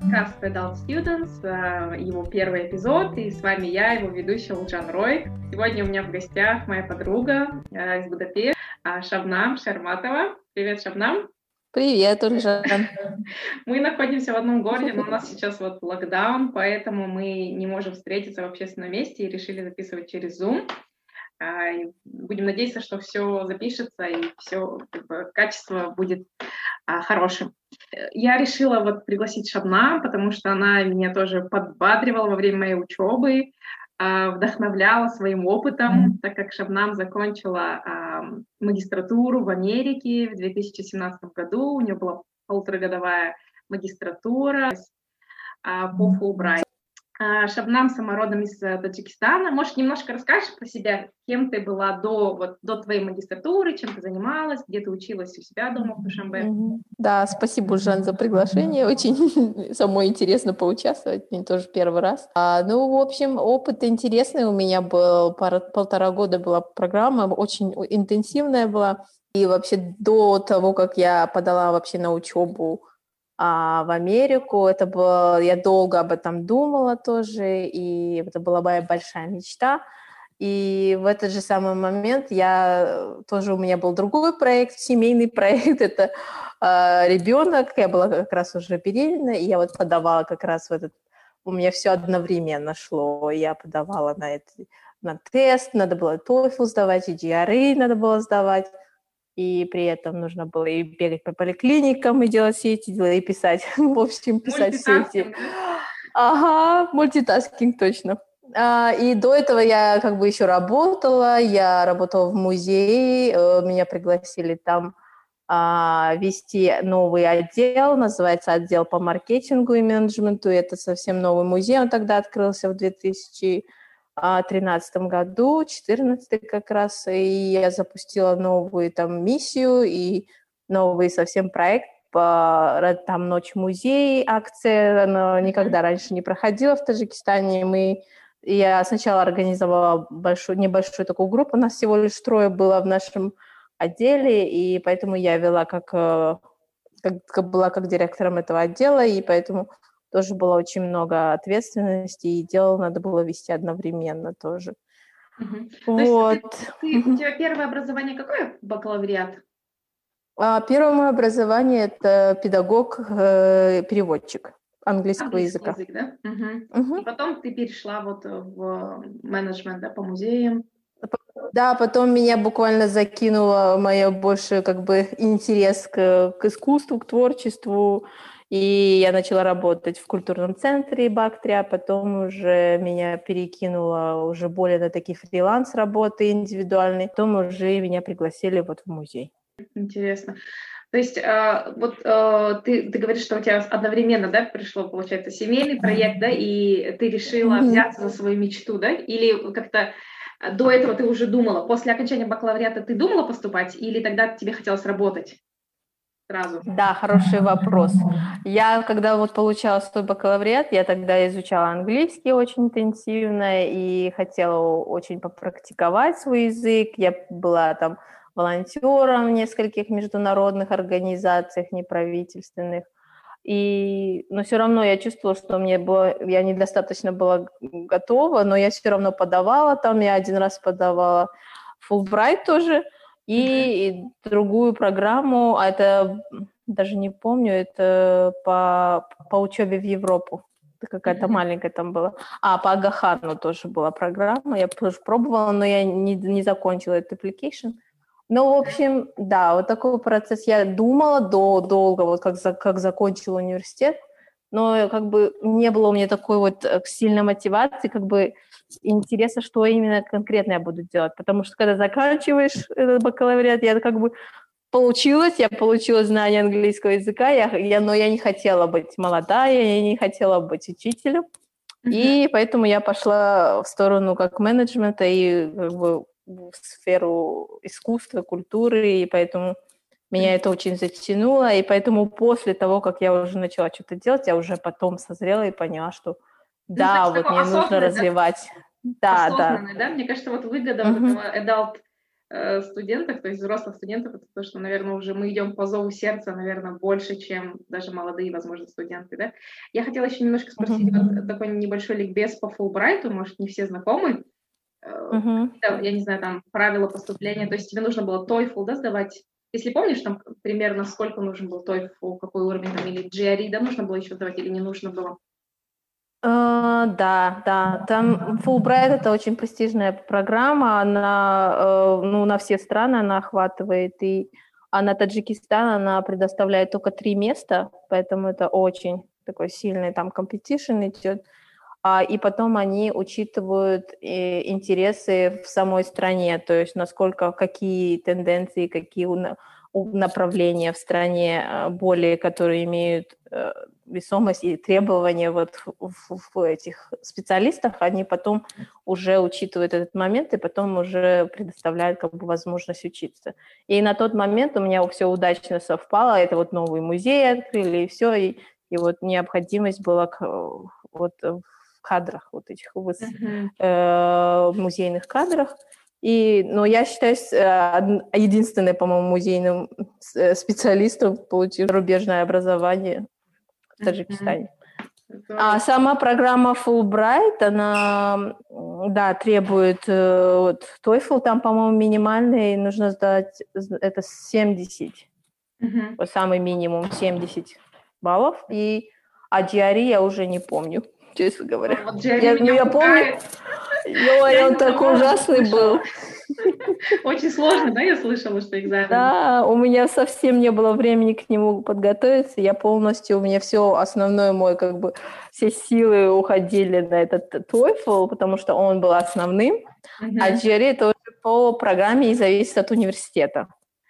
подкаст Adult Students, э, его первый эпизод, и с вами я, его ведущая Луджан Рой. Сегодня у меня в гостях моя подруга э, из Будапешта, Шабнам Шарматова. Привет, Шабнам. Привет, Ульжан. Мы находимся в одном городе, но у нас сейчас вот локдаун, поэтому мы не можем встретиться в общественном месте и решили записывать через Zoom. Будем надеяться, что все запишется и все как бы, качество будет хорошим. Я решила вот пригласить Шабна, потому что она меня тоже подбадривала во время моей учебы, а, вдохновляла своим опытом, так как Шабнам закончила магистратуру в Америке в 2017 году. У нее была полуторагодовая магистратура по Фулбрайт. А, Шабнам самородом из э, Таджикистана. Может, немножко расскажешь про себя, кем ты была до, вот, до твоей магистратуры, чем ты занималась, где ты училась у себя дома в Душанбе? Да, спасибо, Жан, за приглашение. Очень самой интересно поучаствовать, мне тоже первый раз. А, ну, в общем, опыт интересный у меня был. Пара, полтора года была программа, очень интенсивная была. И вообще до того, как я подала вообще на учебу а, в Америку. Это было, я долго об этом думала тоже, и это была моя большая мечта. И в этот же самый момент я тоже у меня был другой проект, семейный проект. Это э, ребенок, я была как раз уже беременна, и я вот подавала как раз в этот. У меня все одновременно шло. Я подавала на это на тест, надо было TOEFL сдавать, и GRE надо было сдавать и при этом нужно было и бегать по поликлиникам, и делать все эти дела, и писать, в общем, писать все эти... Ага, мультитаскинг, точно. А, и до этого я как бы еще работала, я работала в музее, э, меня пригласили там а, вести новый отдел, называется отдел по маркетингу и менеджменту, это совсем новый музей, он тогда открылся в 2000 2013 году, 2014 как раз, и я запустила новую там миссию и новый совсем проект по там «Ночь музей» акция, она никогда раньше не проходила в Таджикистане. Мы, я сначала организовала большую, небольшую такую группу, у нас всего лишь трое было в нашем отделе, и поэтому я вела как, э, как, как была как директором этого отдела, и поэтому тоже было очень много ответственности, и дело надо было вести одновременно тоже. Угу. Вот. То есть ты, у тебя первое образование какое? Бакалавриат? А, первое мое образование это педагог-переводчик английского Английский языка. Язык, да? Угу. Угу. И потом ты перешла вот в менеджмент, да, по музеям. Да, потом меня буквально закинуло мое больше как бы интерес к, к искусству, к творчеству. И я начала работать в культурном центре Бактрия, потом уже меня перекинуло уже более на такие фриланс-работы индивидуальные, потом уже меня пригласили вот в музей. Интересно. То есть э, вот э, ты, ты говоришь, что у тебя одновременно, да, пришло, получается, семейный проект, да, и ты решила взяться за свою мечту, да, или как-то до этого ты уже думала, после окончания бакалавриата ты думала поступать, или тогда тебе хотелось работать? Сразу? Да, хороший вопрос. Я, когда вот получала свой бакалавриат, я тогда изучала английский очень интенсивно и хотела очень попрактиковать свой язык. Я была там волонтером в нескольких международных организациях неправительственных. И, но все равно я чувствовала, что мне было, я недостаточно была готова, но я все равно подавала там, я один раз подавала Фулбрайт тоже – и другую программу, а это даже не помню, это по, по учебе в Европу. Какая-то mm-hmm. маленькая там была. А, по Агахану тоже была программа. Я тоже пробовала, но я не, не закончила этот application. Ну, в общем, да, вот такой процесс. Я думала до, долго, вот как, за, как закончила университет, но как бы не было у меня такой вот э, сильной мотивации, как бы интереса, что именно конкретно я буду делать. Потому что когда заканчиваешь этот бакалавриат, я как бы получилось, я получила знание английского языка, я, я, но я не хотела быть молодая, я не хотела быть учителем. Mm-hmm. И поэтому я пошла в сторону как менеджмента и как бы в сферу искусства, культуры, и поэтому меня это очень затянуло, и поэтому после того, как я уже начала что-то делать, я уже потом созрела и поняла, что ну, да, вот мне нужно развивать. Да, да. да. Мне кажется, вот выгода uh-huh. вот этого adult э, студентах, то есть взрослых студентов, это то, что, наверное, уже мы идем по зову сердца, наверное, больше, чем даже молодые, возможно, студенты, да. Я хотела еще немножко спросить, mm-hmm. вот такой небольшой ликбез по Фулбрайту, может, не все знакомы, uh-huh. я не знаю, там, правила поступления, то есть тебе нужно было TOEFL, да, сдавать, если помнишь, там примерно сколько нужен был TOEFL, какой уровень там, или GRE, да, нужно было еще сдавать или не нужно было? Uh, да, да, там Fulbright это очень престижная программа, она uh, ну, на все страны она охватывает, и а Таджикистан она предоставляет только три места, поэтому это очень такой сильный там competition идет. А, и потом они учитывают э, интересы в самой стране, то есть насколько, какие тенденции, какие направления в стране а, более, которые имеют э, весомость и требования вот в, в этих специалистах, они потом уже учитывают этот момент и потом уже предоставляют как бы возможность учиться. И на тот момент у меня все удачно совпало, это вот новый музей открыли, и все, и, и вот необходимость была вот кадрах, вот этих выс, uh-huh. э, музейных кадрах. И, но я считаю, э, единственной, по-моему, музейным э, специалистом, получив рубежное образование в Таджикистане. Uh-huh. А сама программа Fulbright, она, да, требует, э, вот, TOEFL там, по-моему, минимальный, нужно сдать, это 70, uh-huh. вот самый минимум 70 баллов, и а GRE я уже не помню честно говоря. Вот я, ну, я помню, но он так ужасный был. Очень сложно, да, я слышала, что экзамен? Да, у меня совсем не было времени к нему подготовиться, я полностью, у меня все основное мой, как бы, все силы уходили на этот TOEFL, потому что он был основным, uh-huh. а GRE это уже по программе и зависит от университета.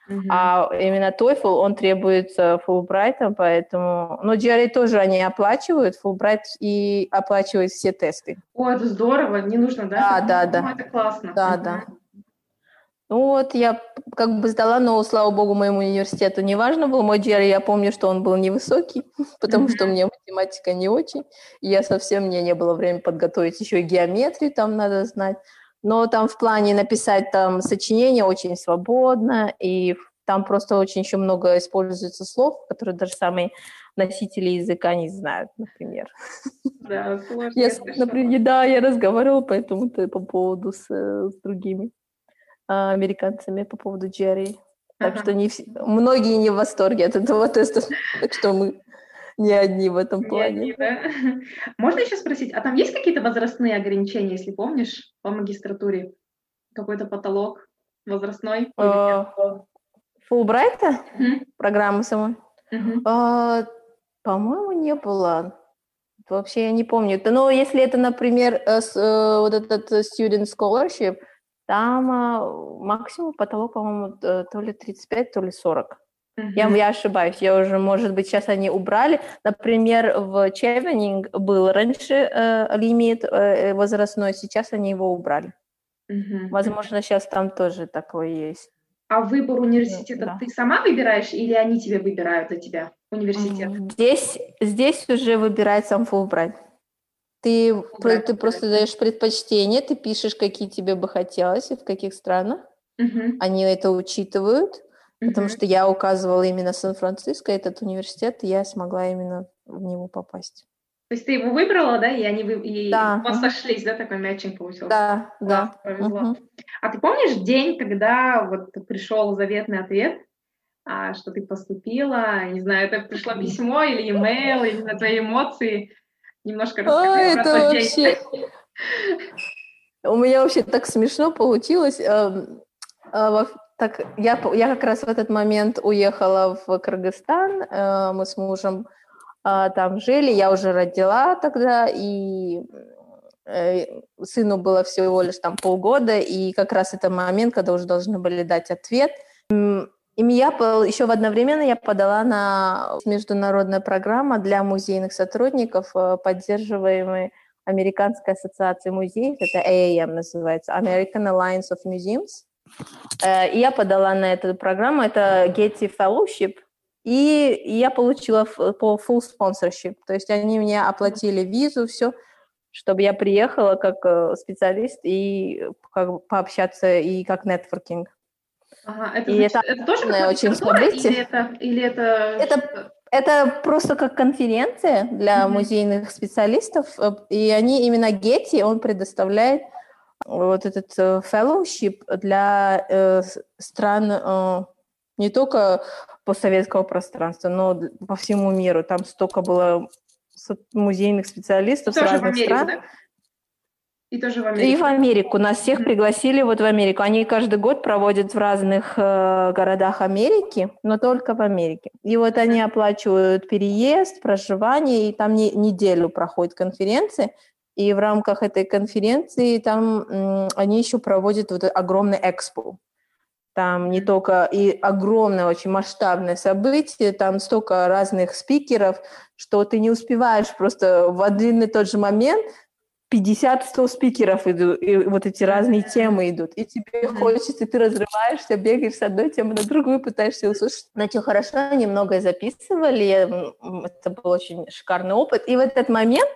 Uh-huh. А именно TOEFL, он требуется Fulbright, поэтому... Но GRE тоже они оплачивают, Fulbright и оплачивает все тесты. О, это здорово, не нужно, да? Да, да, да. Это классно. Да, uh-huh. да. Ну вот, я как бы сдала, но, слава богу, моему университету не важно был мой GRE. Я помню, что он был невысокий, потому что мне математика не очень. И я совсем, мне не было времени подготовить еще и геометрию там надо знать но там в плане написать там сочинение очень свободно, и там просто очень еще много используется слов, которые даже самые носители языка не знают, например. Да, сложно. Я, например, да, я разговаривала по этому по поводу с, с другими а, американцами по поводу Джерри. Так ага. что не многие не в восторге от этого теста, так что мы не одни в этом не плане. Одни, да? Можно еще спросить, а там есть какие-то возрастные ограничения, если помнишь, по магистратуре? Какой-то потолок возрастной? Фулбрайта? Mm-hmm. Программы самой? А, по-моему, не было. Вообще я не помню. Но если это, например, э, э, вот этот student scholarship, там а, максимум потолок, по-моему, э, то ли 35, то ли 40. Я, я ошибаюсь, я уже, может быть, сейчас они убрали. Например, в Чевенинг был раньше э, лимит э, возрастной, сейчас они его убрали. Uh-huh. Возможно, сейчас там тоже такое есть. А выбор университета да. ты сама выбираешь или они тебе выбирают за тебя университет? Здесь, здесь уже выбирает сам Фулбрайт. Ты, Фулбрайт, ты просто даешь предпочтение, ты пишешь, какие тебе бы хотелось и в каких странах. Угу. Они это учитывают Потому что я указывала именно Сан-Франциско, этот университет, и я смогла именно в него попасть. То есть ты его выбрала, да, и они вы... и да. у вас сошлись, да, такой матчинг получился? Да, да. Повезло. Угу. А ты помнишь день, когда вот пришел заветный ответ, а, что ты поступила, не знаю, это пришло письмо или имейл, или на твои эмоции? Немножко расскажи а, это вообще... У меня вообще так смешно получилось. А, так, я, я как раз в этот момент уехала в Кыргызстан, э, мы с мужем э, там жили, я уже родила тогда, и э, сыну было всего лишь там полгода, и как раз это момент, когда уже должны были дать ответ. И я еще в одновременно я подала на международная программа для музейных сотрудников, э, поддерживаемой Американской ассоциацией музеев, это AAM называется, American Alliance of Museums. Э, и я подала на эту программу, это Getty Fellowship, и я получила по full sponsorship, то есть они мне оплатили визу, все, чтобы я приехала как э, специалист и как пообщаться и как нетворкинг. Ага, это, значит, это, это тоже как очень событие. Или это, или это... это это просто как конференция для mm-hmm. музейных специалистов, э, и они именно Getty, он предоставляет вот этот э, fellowship для э, стран э, не только постсоветского пространства, но по всему миру. Там столько было музейных специалистов Тоже с разных Америку, стран. Да? И тоже в Америку. И в Америку. Нас всех пригласили вот в Америку. Они каждый год проводят в разных э, городах Америки, но только в Америке. И вот они оплачивают переезд, проживание, и там не, неделю проходит конференция. И в рамках этой конференции там они еще проводят вот огромный экспо. Там не только и огромное, очень масштабное событие, там столько разных спикеров, что ты не успеваешь просто в один и тот же момент 50-100 спикеров идут, и вот эти разные темы идут, и тебе хочется, и ты разрываешься, бегаешь с одной темы на другую, пытаешься услышать. Значит, хорошо, они многое записывали, это был очень шикарный опыт, и в этот момент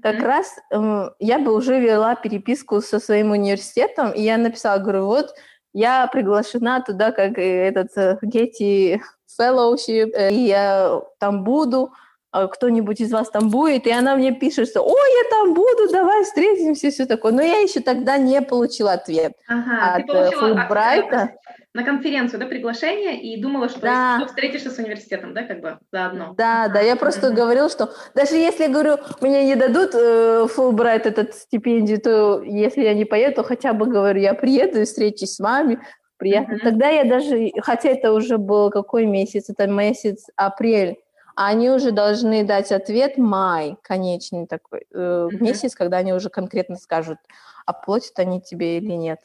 как mm-hmm. раз э, я бы уже вела переписку со своим университетом, и я написала, говорю, вот я приглашена туда как этот э, Getty Fellowship, э, и я там буду, кто-нибудь из вас там будет, и она мне пишет, что «Ой, я там буду, давай встретимся», все такое. Но я еще тогда не получила ответ ага, от ты Фулбрайта. На конференцию, да, приглашение, и думала, что да. ты встретишься с университетом, да, как бы заодно. Да, да, я просто mm-hmm. говорила, что даже если, говорю, мне не дадут э, Фулбрайт этот стипендию, то если я не поеду, то хотя бы, говорю, я приеду и встречусь с вами, приятно. Mm-hmm. Тогда я даже, хотя это уже был какой месяц, это месяц апрель, они уже должны дать ответ май, конечный такой э, месяц, когда они уже конкретно скажут, оплатят они тебе или нет.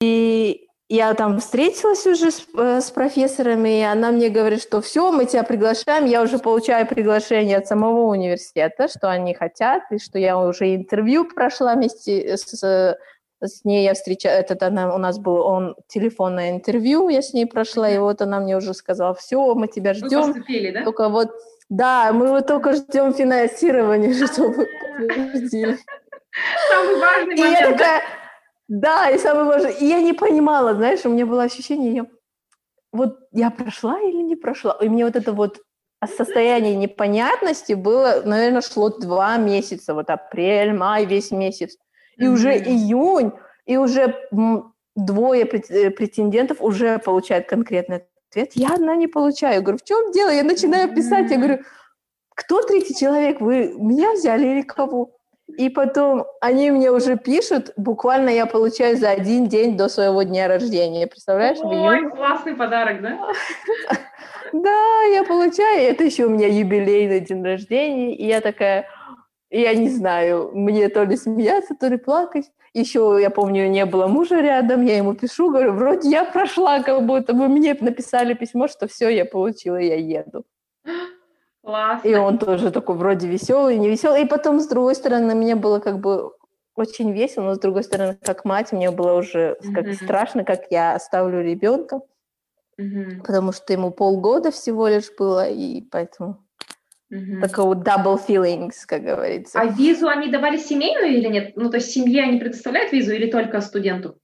И я там встретилась уже с, э, с профессорами, и она мне говорит, что все, мы тебя приглашаем, я уже получаю приглашение от самого университета, что они хотят, и что я уже интервью прошла вместе с с ней я встречала, этот она, у нас был он телефонное интервью, я с ней прошла, и вот она мне уже сказала, все, мы тебя ждем. Вы да? Только вот, да, мы вот только ждем финансирования, чтобы подтвердили. Самый важный момент. И я такая, да, и самый важный. И я не понимала, знаешь, у меня было ощущение, я, вот я прошла или не прошла. И мне вот это вот состояние непонятности было, наверное, шло два месяца, вот апрель, май, весь месяц и mm-hmm. уже июнь, и уже двое э, претендентов уже получают конкретный ответ. Я одна не получаю. Я говорю, в чем дело? Я начинаю писать, я говорю, кто третий человек? Вы меня взяли или кого? И потом они мне уже пишут, буквально я получаю за один день до своего дня рождения. Представляешь? Ой, классный подарок, да? Да, я получаю. Это еще у меня юбилейный день рождения. И я такая, я не знаю, мне то ли смеяться, то ли плакать. Еще, я помню, не было мужа рядом, я ему пишу, говорю, вроде я прошла, как будто бы мне написали письмо, что все, я получила, я еду. Классно. И он тоже такой вроде веселый, не веселый. И потом, с другой стороны, мне было как бы очень весело, но с другой стороны, как мать, мне было уже как mm-hmm. страшно, как я оставлю ребенка, mm-hmm. потому что ему полгода всего лишь было, и поэтому Угу. Такого double feelings, как говорится. А визу они давали семейную или нет? Ну, то есть семье они предоставляют визу или только студенту?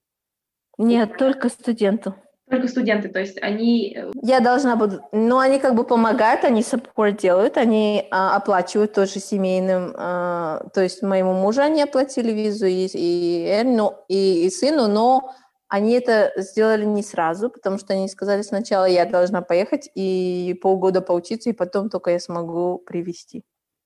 Нет, только студенту. Только студенты, то есть они... Э, Я должна буду... Ну, они как бы помогают, они support делают, они а, оплачивают тоже семейным... А, то есть моему мужу они оплатили визу и, и, ну, и, и сыну, но они это сделали не сразу, потому что они сказали сначала, я должна поехать и полгода поучиться, и потом только я смогу привести.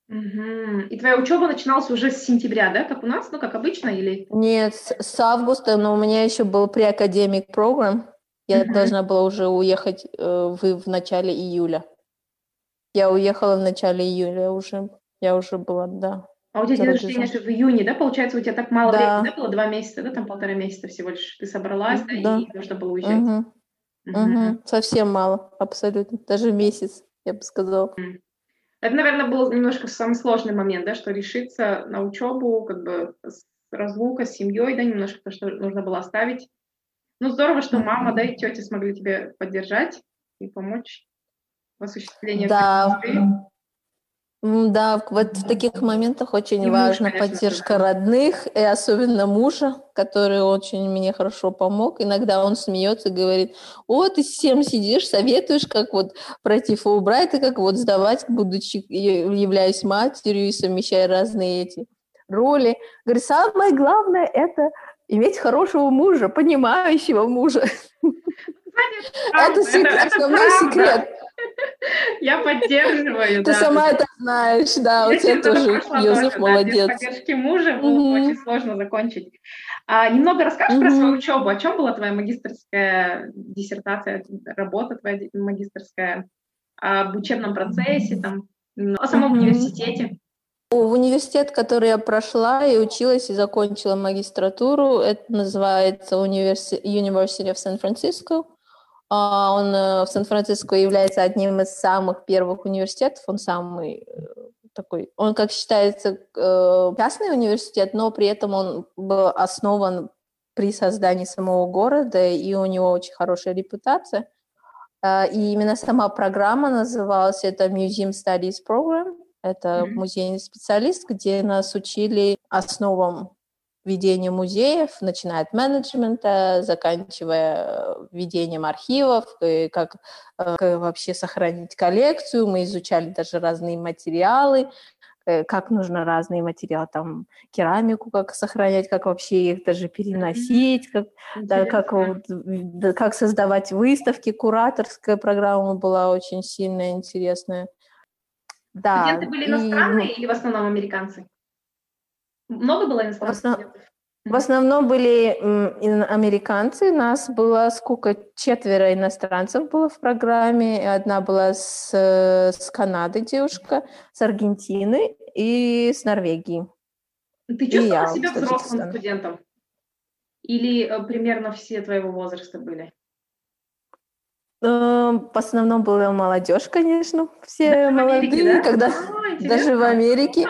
Угу. И твоя учеба начиналась уже с сентября, да, как у нас, ну, как обычно, или? Нет, с, с августа, но у меня еще был преакадемик программ. Я угу. должна была уже уехать э, в, в начале июля. Я уехала в начале июля уже. Я уже была, да. А у тебя день рождения же в июне, да? Получается, у тебя так мало да. времени, да, было два месяца, да, там полтора месяца всего лишь. Ты собралась, да, да. и нужно было уезжать. Угу. Угу. Угу. Совсем мало, абсолютно. Даже месяц, я бы сказала. Это, наверное, был немножко самый сложный момент, да, что решиться на учебу, как бы разлука с семьей, да, немножко то, что нужно было оставить. Ну, здорово, что мама, да, и тетя смогли тебе поддержать и помочь в осуществлении да. мечты. Да, вот в таких моментах очень и важна муж, поддержка родных, и особенно мужа, который очень мне хорошо помог. Иногда он смеется и говорит, о, ты всем сидишь, советуешь, как вот пройти Фулбрайт, и как вот сдавать, будучи, являясь матерью и совмещая разные эти роли. Говорит, самое главное – это иметь хорошего мужа, понимающего мужа. Это основной секрет. Я поддерживаю. Ты да. сама это знаешь, да, я у тебя тоже, Юзеф, молодец. Без поддержки мужа было mm-hmm. очень сложно закончить. А, немного расскажешь mm-hmm. про свою учебу? О чем была твоя магистрская диссертация, работа твоя магистрская? Об учебном процессе, там, о самом mm-hmm. университете? В университет, который я прошла и училась, и закончила магистратуру, это называется University of San Francisco. А, он э, в Сан-Франциско является одним из самых первых университетов, он самый э, такой, он как считается э, частный университет, но при этом он был основан при создании самого города, и у него очень хорошая репутация. А, и именно сама программа называлась это Museum Studies Program. Это музейный специалист, где нас учили основам ведение музеев, начиная от менеджмента, заканчивая э, ведением архивов, и как, э, как вообще сохранить коллекцию. Мы изучали даже разные материалы, э, как нужно разные материалы, там, керамику как сохранять, как вообще их даже переносить, как, да, как, да, как создавать выставки. Кураторская программа была очень сильная, интересная. Да. Студенты были иностранные и... или в основном американцы? Много было иностранных в основ... В основном были американцы, нас было сколько, четверо иностранцев было в программе, одна была с, с Канады девушка, с Аргентины и с Норвегии. Ты чувствовала я, себя взрослым студентом? Или э, примерно все твоего возраста были? Э, в основном была молодежь, конечно, все даже молодые, Америке, да? когда а, даже в Америке.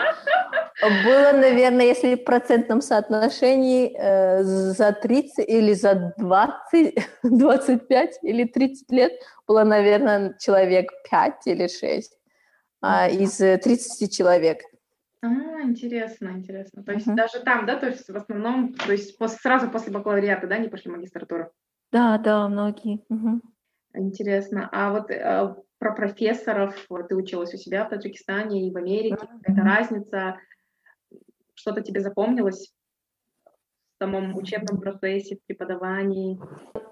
Было, наверное, если в процентном соотношении э, за 30 или за 20, 25 или 30 лет было, наверное, человек 5 или 6 а, из 30 человек. А, интересно, интересно. То есть uh-huh. даже там, да, то есть в основном, то есть после, сразу после бакалавриата, да, не пошли магистратуру? Да, да, многие. Uh-huh. Интересно. А вот э, про профессоров, ты училась у себя в Таджикистане и в Америке, uh-huh. какая-то разница? Что-то тебе запомнилось в самом учебном процессе, в преподавании?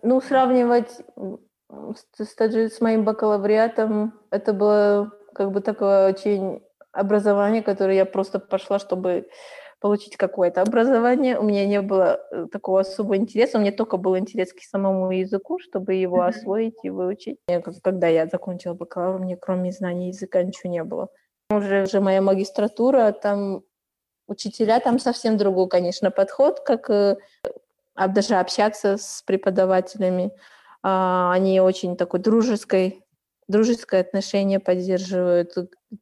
Ну, сравнивать с, с, моим бакалавриатом, это было как бы такое очень образование, которое я просто пошла, чтобы получить какое-то образование. У меня не было э, такого особого интереса, у меня только был интерес к самому языку, чтобы его mm-hmm. освоить и выучить. Когда я закончила бакалавр, мне кроме знаний языка ничего не было. Уже, уже моя магистратура, там учителя, там совсем другой, конечно, подход, как э, даже общаться с преподавателями. А, они очень такой дружеской дружеское отношение поддерживают,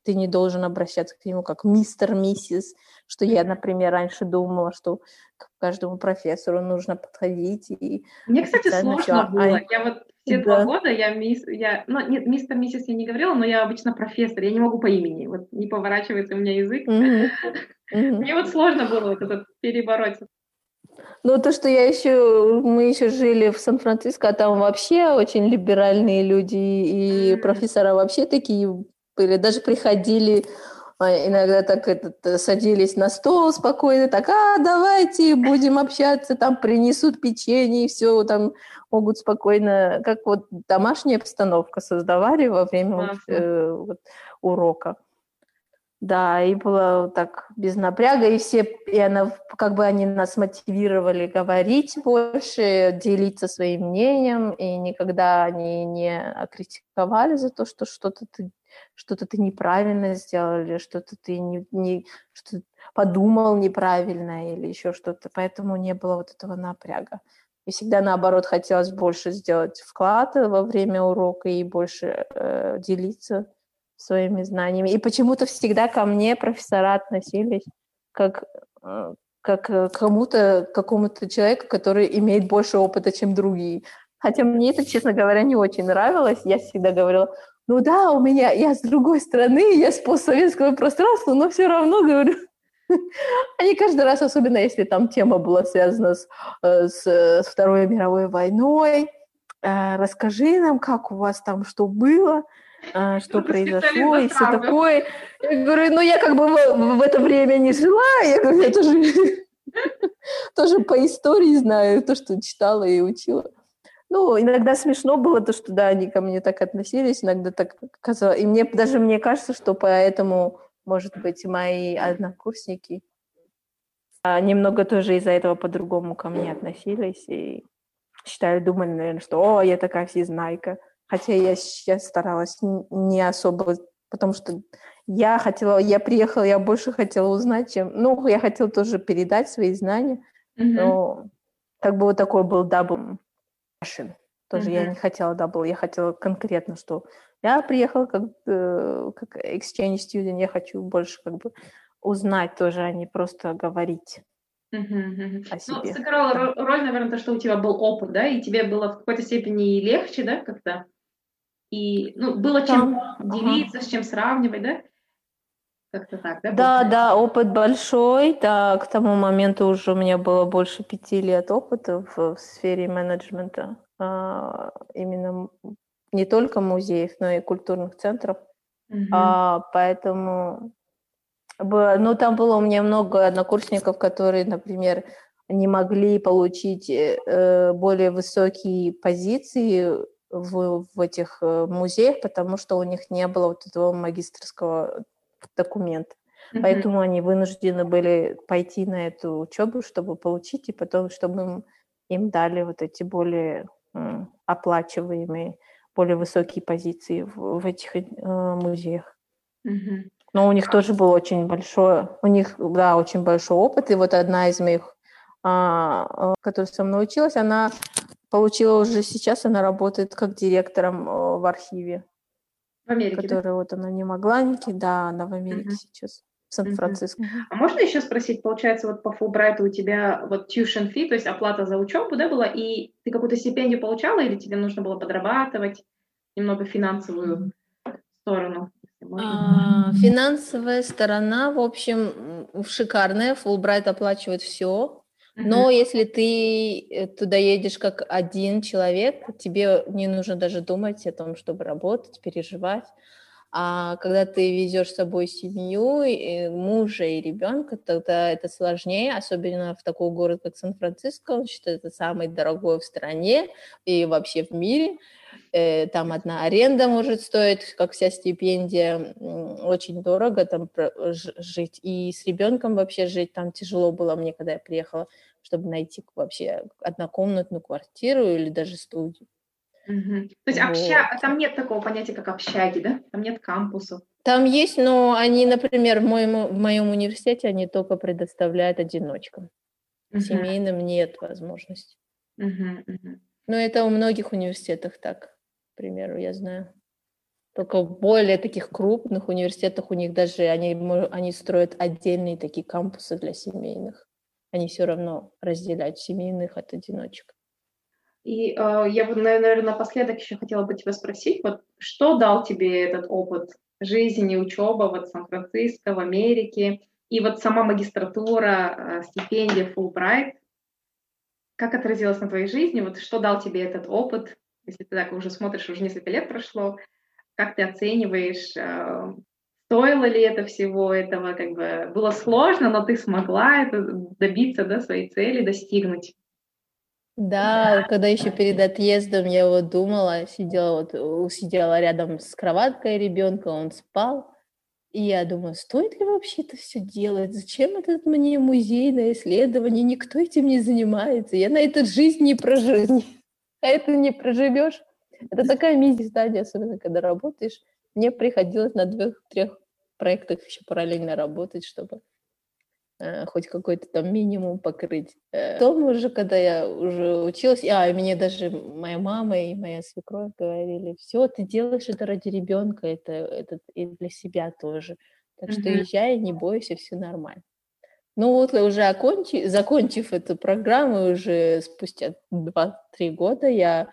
ты не должен обращаться к нему как мистер, миссис, что я, например, раньше думала, что к каждому профессору нужно подходить. И Мне, кстати, сложно было. А... Я вот все да. два года я, мисс, я, ну, нет, мистер, миссис я не говорила, но я обычно профессор, я не могу по имени, вот не поворачивается у меня язык. Мне вот сложно было вот этот перебороть ну, то, что я еще, мы еще жили в Сан-Франциско, а там вообще очень либеральные люди, и профессора вообще такие были, даже приходили иногда так этот, садились на стол спокойно, так, а, давайте будем общаться, там принесут печенье, и все, там могут спокойно, как вот домашняя обстановка создавали во время э, вот, урока. Да, и было так без напряга, и все, и она, как бы они нас мотивировали говорить больше, делиться своим мнением, и никогда они не критиковали за то, что что-то ты что-то ты неправильно сделал, или что-то ты не, не что подумал неправильно, или еще что-то. Поэтому не было вот этого напряга. И всегда, наоборот, хотелось больше сделать вклад во время урока и больше э, делиться своими знаниями. И почему-то всегда ко мне профессора относились как, э, как к кому-то, какому-то человеку, который имеет больше опыта, чем другие. Хотя мне это, честно говоря, не очень нравилось. Я всегда говорила, ну да, у меня, я с другой страны, я с постсоветского пространства, но все равно, говорю, они каждый раз, особенно если там тема была связана с, э, с, с Второй мировой войной, э, расскажи нам, как у вас там что было, э, что произошло и все такое. Я говорю, ну я как бы в, в это время не жила, я говорю, я тоже, тоже по истории знаю, то, что читала и учила. Ну, иногда смешно было то, что, да, они ко мне так относились, иногда так казалось. И мне даже мне кажется, что поэтому, может быть, мои однокурсники а, немного тоже из-за этого по-другому ко мне относились и считали, думали, наверное, что «О, я такая всезнайка». Хотя я сейчас старалась не особо, потому что я хотела, я приехала, я больше хотела узнать, чем... Ну, я хотела тоже передать свои знания, mm-hmm. но как бы вот такой был double Russian. Тоже mm-hmm. я не хотела double, я хотела конкретно, что я приехала как, э, как exchange student, я хочу больше как бы узнать тоже, а не просто говорить. Uh-huh, О себе. Ну, сыграла роль, роль, наверное, то, что у тебя был опыт, да, и тебе было в какой-то степени легче, да, как-то, и, ну, было чем Там, делиться, ага. с чем сравнивать, да? Как-то так, да? Да, да, опыт большой, да, к тому моменту уже у меня было больше пяти лет опыта в, в сфере менеджмента, а, именно не только музеев, но и культурных центров, mm-hmm. а, поэтому ну, там было у меня много однокурсников, которые, например, не могли получить э, более высокие позиции в, в этих э, музеях, потому что у них не было вот этого магистрского документ. Mm-hmm. Поэтому они вынуждены были пойти на эту учебу, чтобы получить, и потом, чтобы им, им дали вот эти более м, оплачиваемые, более высокие позиции в, в этих э, музеях. Mm-hmm. Но у них тоже был очень большой, у них, да, очень большой опыт. И вот одна из моих, а, а которая со мной училась, она получила уже сейчас, она работает как директором э, в архиве. В Америке, Которая да? вот она не могла никакие, да, она в Америке uh-huh. сейчас, в Сан-Франциско. Uh-huh. А можно еще спросить, получается, вот по Фулбрайту у тебя вот tuition fee, то есть оплата за учебу, да, была, и ты какую-то стипендию получала, или тебе нужно было подрабатывать немного финансовую сторону? А, финансовая сторона, в общем, шикарная. Фулбрайт оплачивает все. Но uh-huh. если ты э, туда едешь как один человек, тебе не нужно даже думать о том, чтобы работать, переживать. А когда ты везешь с собой семью, и мужа и ребенка, тогда это сложнее, особенно в такой город, как Сан-Франциско. Он считает, это самый дорогой в стране и вообще в мире. Э, там одна аренда может стоить, как вся стипендия, очень дорого там жить. И с ребенком вообще жить там тяжело было мне, когда я приехала, чтобы найти вообще однокомнатную квартиру или даже студию. Угу. То есть вот. обща... там нет такого понятия, как общаги, да? Там нет кампусов. Там есть, но они, например, в моем, в моем университете они только предоставляют одиночкам. Угу. Семейным нет возможности. Угу, угу. Но это у многих университетах так к примеру, я знаю. Только в более таких крупных университетах у них даже они, они строят отдельные такие кампусы для семейных. Они все равно разделяют семейных от одиночек. И э, я бы, наверное, напоследок еще хотела бы тебя спросить, вот что дал тебе этот опыт жизни, учеба вот в Сан-Франциско, в Америке, и вот сама магистратура, э, стипендия Fulbright, как отразилось на твоей жизни, вот что дал тебе этот опыт, если ты так уже смотришь, уже несколько лет прошло, как ты оцениваешь, э, стоило ли это всего этого, как бы было сложно, но ты смогла это добиться, да, своей цели, достигнуть. Да, когда еще перед отъездом я вот думала, сидела вот, сидела рядом с кроваткой ребенка, он спал, и я думаю, стоит ли вообще это все делать? Зачем этот мне музейное исследование? Никто этим не занимается. Я на эту жизнь не проживу а это не проживешь. Это такая мизи-стадия, особенно когда работаешь. Мне приходилось на двух-трех проектах еще параллельно работать, чтобы хоть какой-то там минимум покрыть. Э, потом уже, когда я уже училась, а, и мне даже моя мама и моя свекровь говорили, все, ты делаешь это ради ребенка, это, это и для себя тоже. Так mm-hmm. что езжай, не бойся, все нормально. Ну вот уже окончив, закончив эту программу, уже спустя 2-3 года я,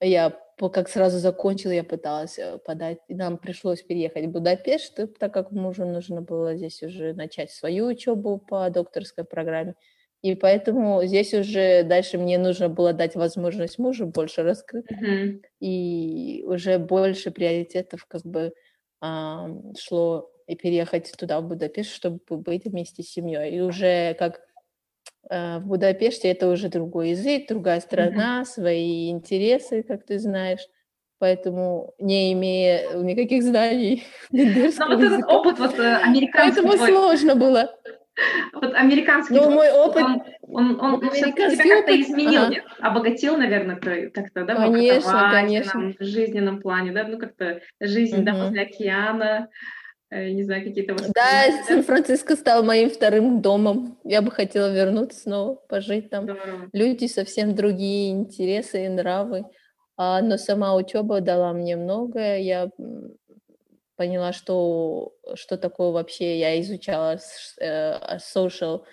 я как сразу закончила, я пыталась э, подать, и нам пришлось переехать в Будапешт, так как мужу нужно было здесь уже начать свою учебу по докторской программе. И поэтому здесь уже дальше мне нужно было дать возможность мужу больше раскрыть. Mm-hmm. И уже больше приоритетов как бы а, шло и переехать туда, в Будапешт, чтобы быть вместе с семьей. И уже как в Будапеште это уже другой язык, другая страна, mm-hmm. свои интересы, как ты знаешь. Поэтому, не имея никаких знаний Но вот этот опыт вот э, американский... Поэтому сложно было. Вот американский ну, мой опыт, он, он, он, он американский тебя как-то изменил, ага. обогатил, наверное, как-то, да, конечно, конечно. в жизненном плане, да, ну как-то жизнь, угу. да, после океана, э, не знаю, какие-то Да, Сан-Франциско стал моим вторым домом. Я бы хотела вернуться снова, пожить там. Здорово. Люди совсем другие интересы и нравы. А, но сама учеба дала мне многое. Я поняла, что, что такое вообще, я изучала э, social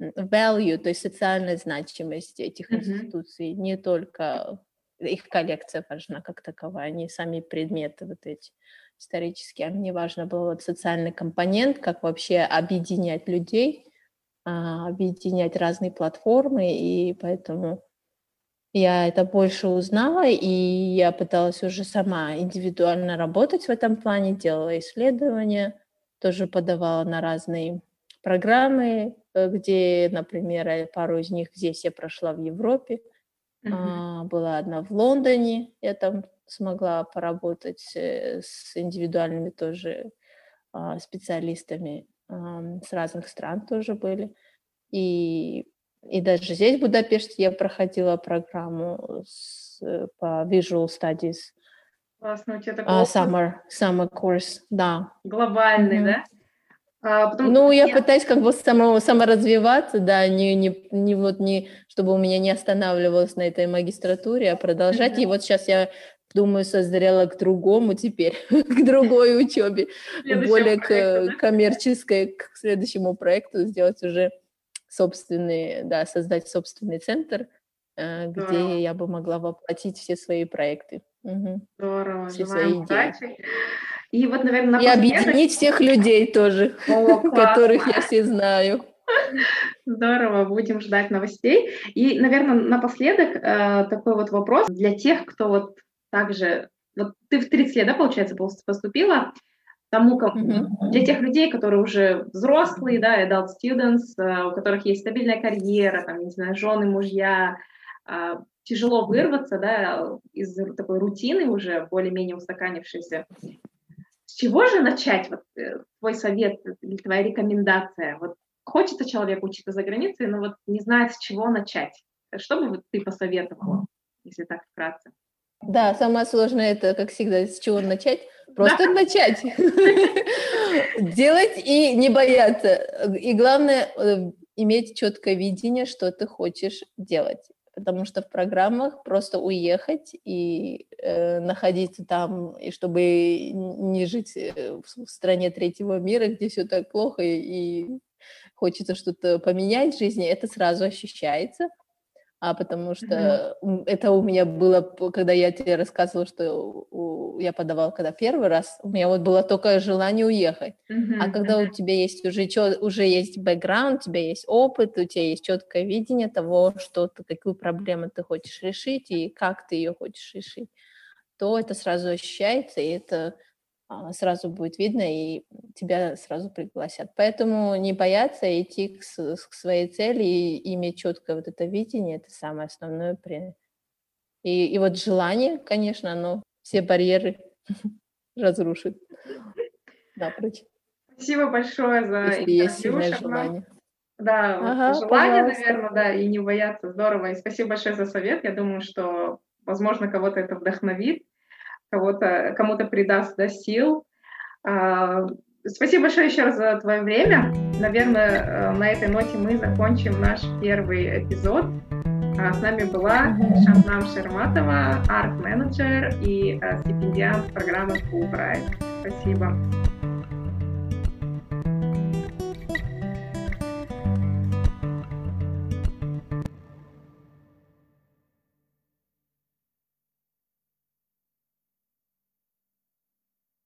value, то есть социальная значимость этих mm-hmm. институций, не только их коллекция важна как таковая, не сами предметы вот эти исторические, а мне важно было вот социальный компонент, как вообще объединять людей, а, объединять разные платформы, и поэтому я это больше узнала, и я пыталась уже сама индивидуально работать в этом плане, делала исследования, тоже подавала на разные программы, э, где, например, пару из них здесь я прошла в Европе, uh-huh. а, была одна в Лондоне, я там смогла поработать э, с индивидуальными тоже а, специалистами с разных стран тоже были. И и даже здесь, в Будапеште, я проходила программу с, э, по Visual Studies. Классно, у тебя такой uh, summer, summer course, да. Глобальный, mm-hmm. да? А, потом, ну, я, я пытаюсь как бы само, саморазвиваться, да, не, не, не вот не, чтобы у меня не останавливалось на этой магистратуре, а продолжать. Mm-hmm. И вот сейчас я думаю, созрела к другому теперь, к другой учебе, более к коммерческой, к следующему проекту сделать уже собственный, да, создать собственный центр, э, где я бы могла воплотить все свои проекты. Угу. Здорово, все свои идеи. И вот, наверное, И объединить всех людей тоже, О, которых я все знаю. Здорово, будем ждать новостей. И, наверное, напоследок э, такой вот вопрос для тех, кто вот также... Вот ты в 30 лет, да, получается, поступила, тому, как mm-hmm. для тех людей, которые уже взрослые, да, adult students, uh, у которых есть стабильная карьера, там, не знаю, жены, мужья, uh, тяжело вырваться, да, из такой рутины уже более-менее устаканившейся. С чего же начать, вот, э, твой совет или твоя рекомендация? Вот хочется человек учиться за границей, но вот не знает, с чего начать. Что бы вот ты посоветовала, если так вкратце? Да, самое сложное это, как всегда, с чего начать. Просто да. начать. Делать и не бояться. И главное, э, иметь четкое видение, что ты хочешь делать. Потому что в программах просто уехать и э, находиться там, и чтобы не жить э, в стране третьего мира, где все так плохо и хочется что-то поменять в жизни, это сразу ощущается а потому что mm-hmm. это у меня было, когда я тебе рассказывала, что у, я подавала когда первый раз, у меня вот было только желание уехать. Mm-hmm. А когда у тебя есть уже, уже есть бэкграунд, у тебя есть опыт, у тебя есть четкое видение того, что ты, какую проблему ты хочешь решить и как ты ее хочешь решить, то это сразу ощущается, и это сразу будет видно, и тебя сразу пригласят. Поэтому не бояться идти к, к своей цели и иметь четкое вот это видение, это самое основное. При... И, и вот желание, конечно, оно все барьеры разрушит. Напрочь. Спасибо большое за Если есть сильное желание. Да, ага, желание, пожалуйста. наверное, да, и не бояться. Здорово. И спасибо большое за совет. Я думаю, что, возможно, кого-то это вдохновит кого-то, кому-то придаст да, сил. А, спасибо большое еще раз за твое время. Наверное, э, на этой ноте мы закончим наш первый эпизод. А, с нами была Шамнам Шерматова, арт-менеджер и э, стипендиант программы Fulbright. Спасибо.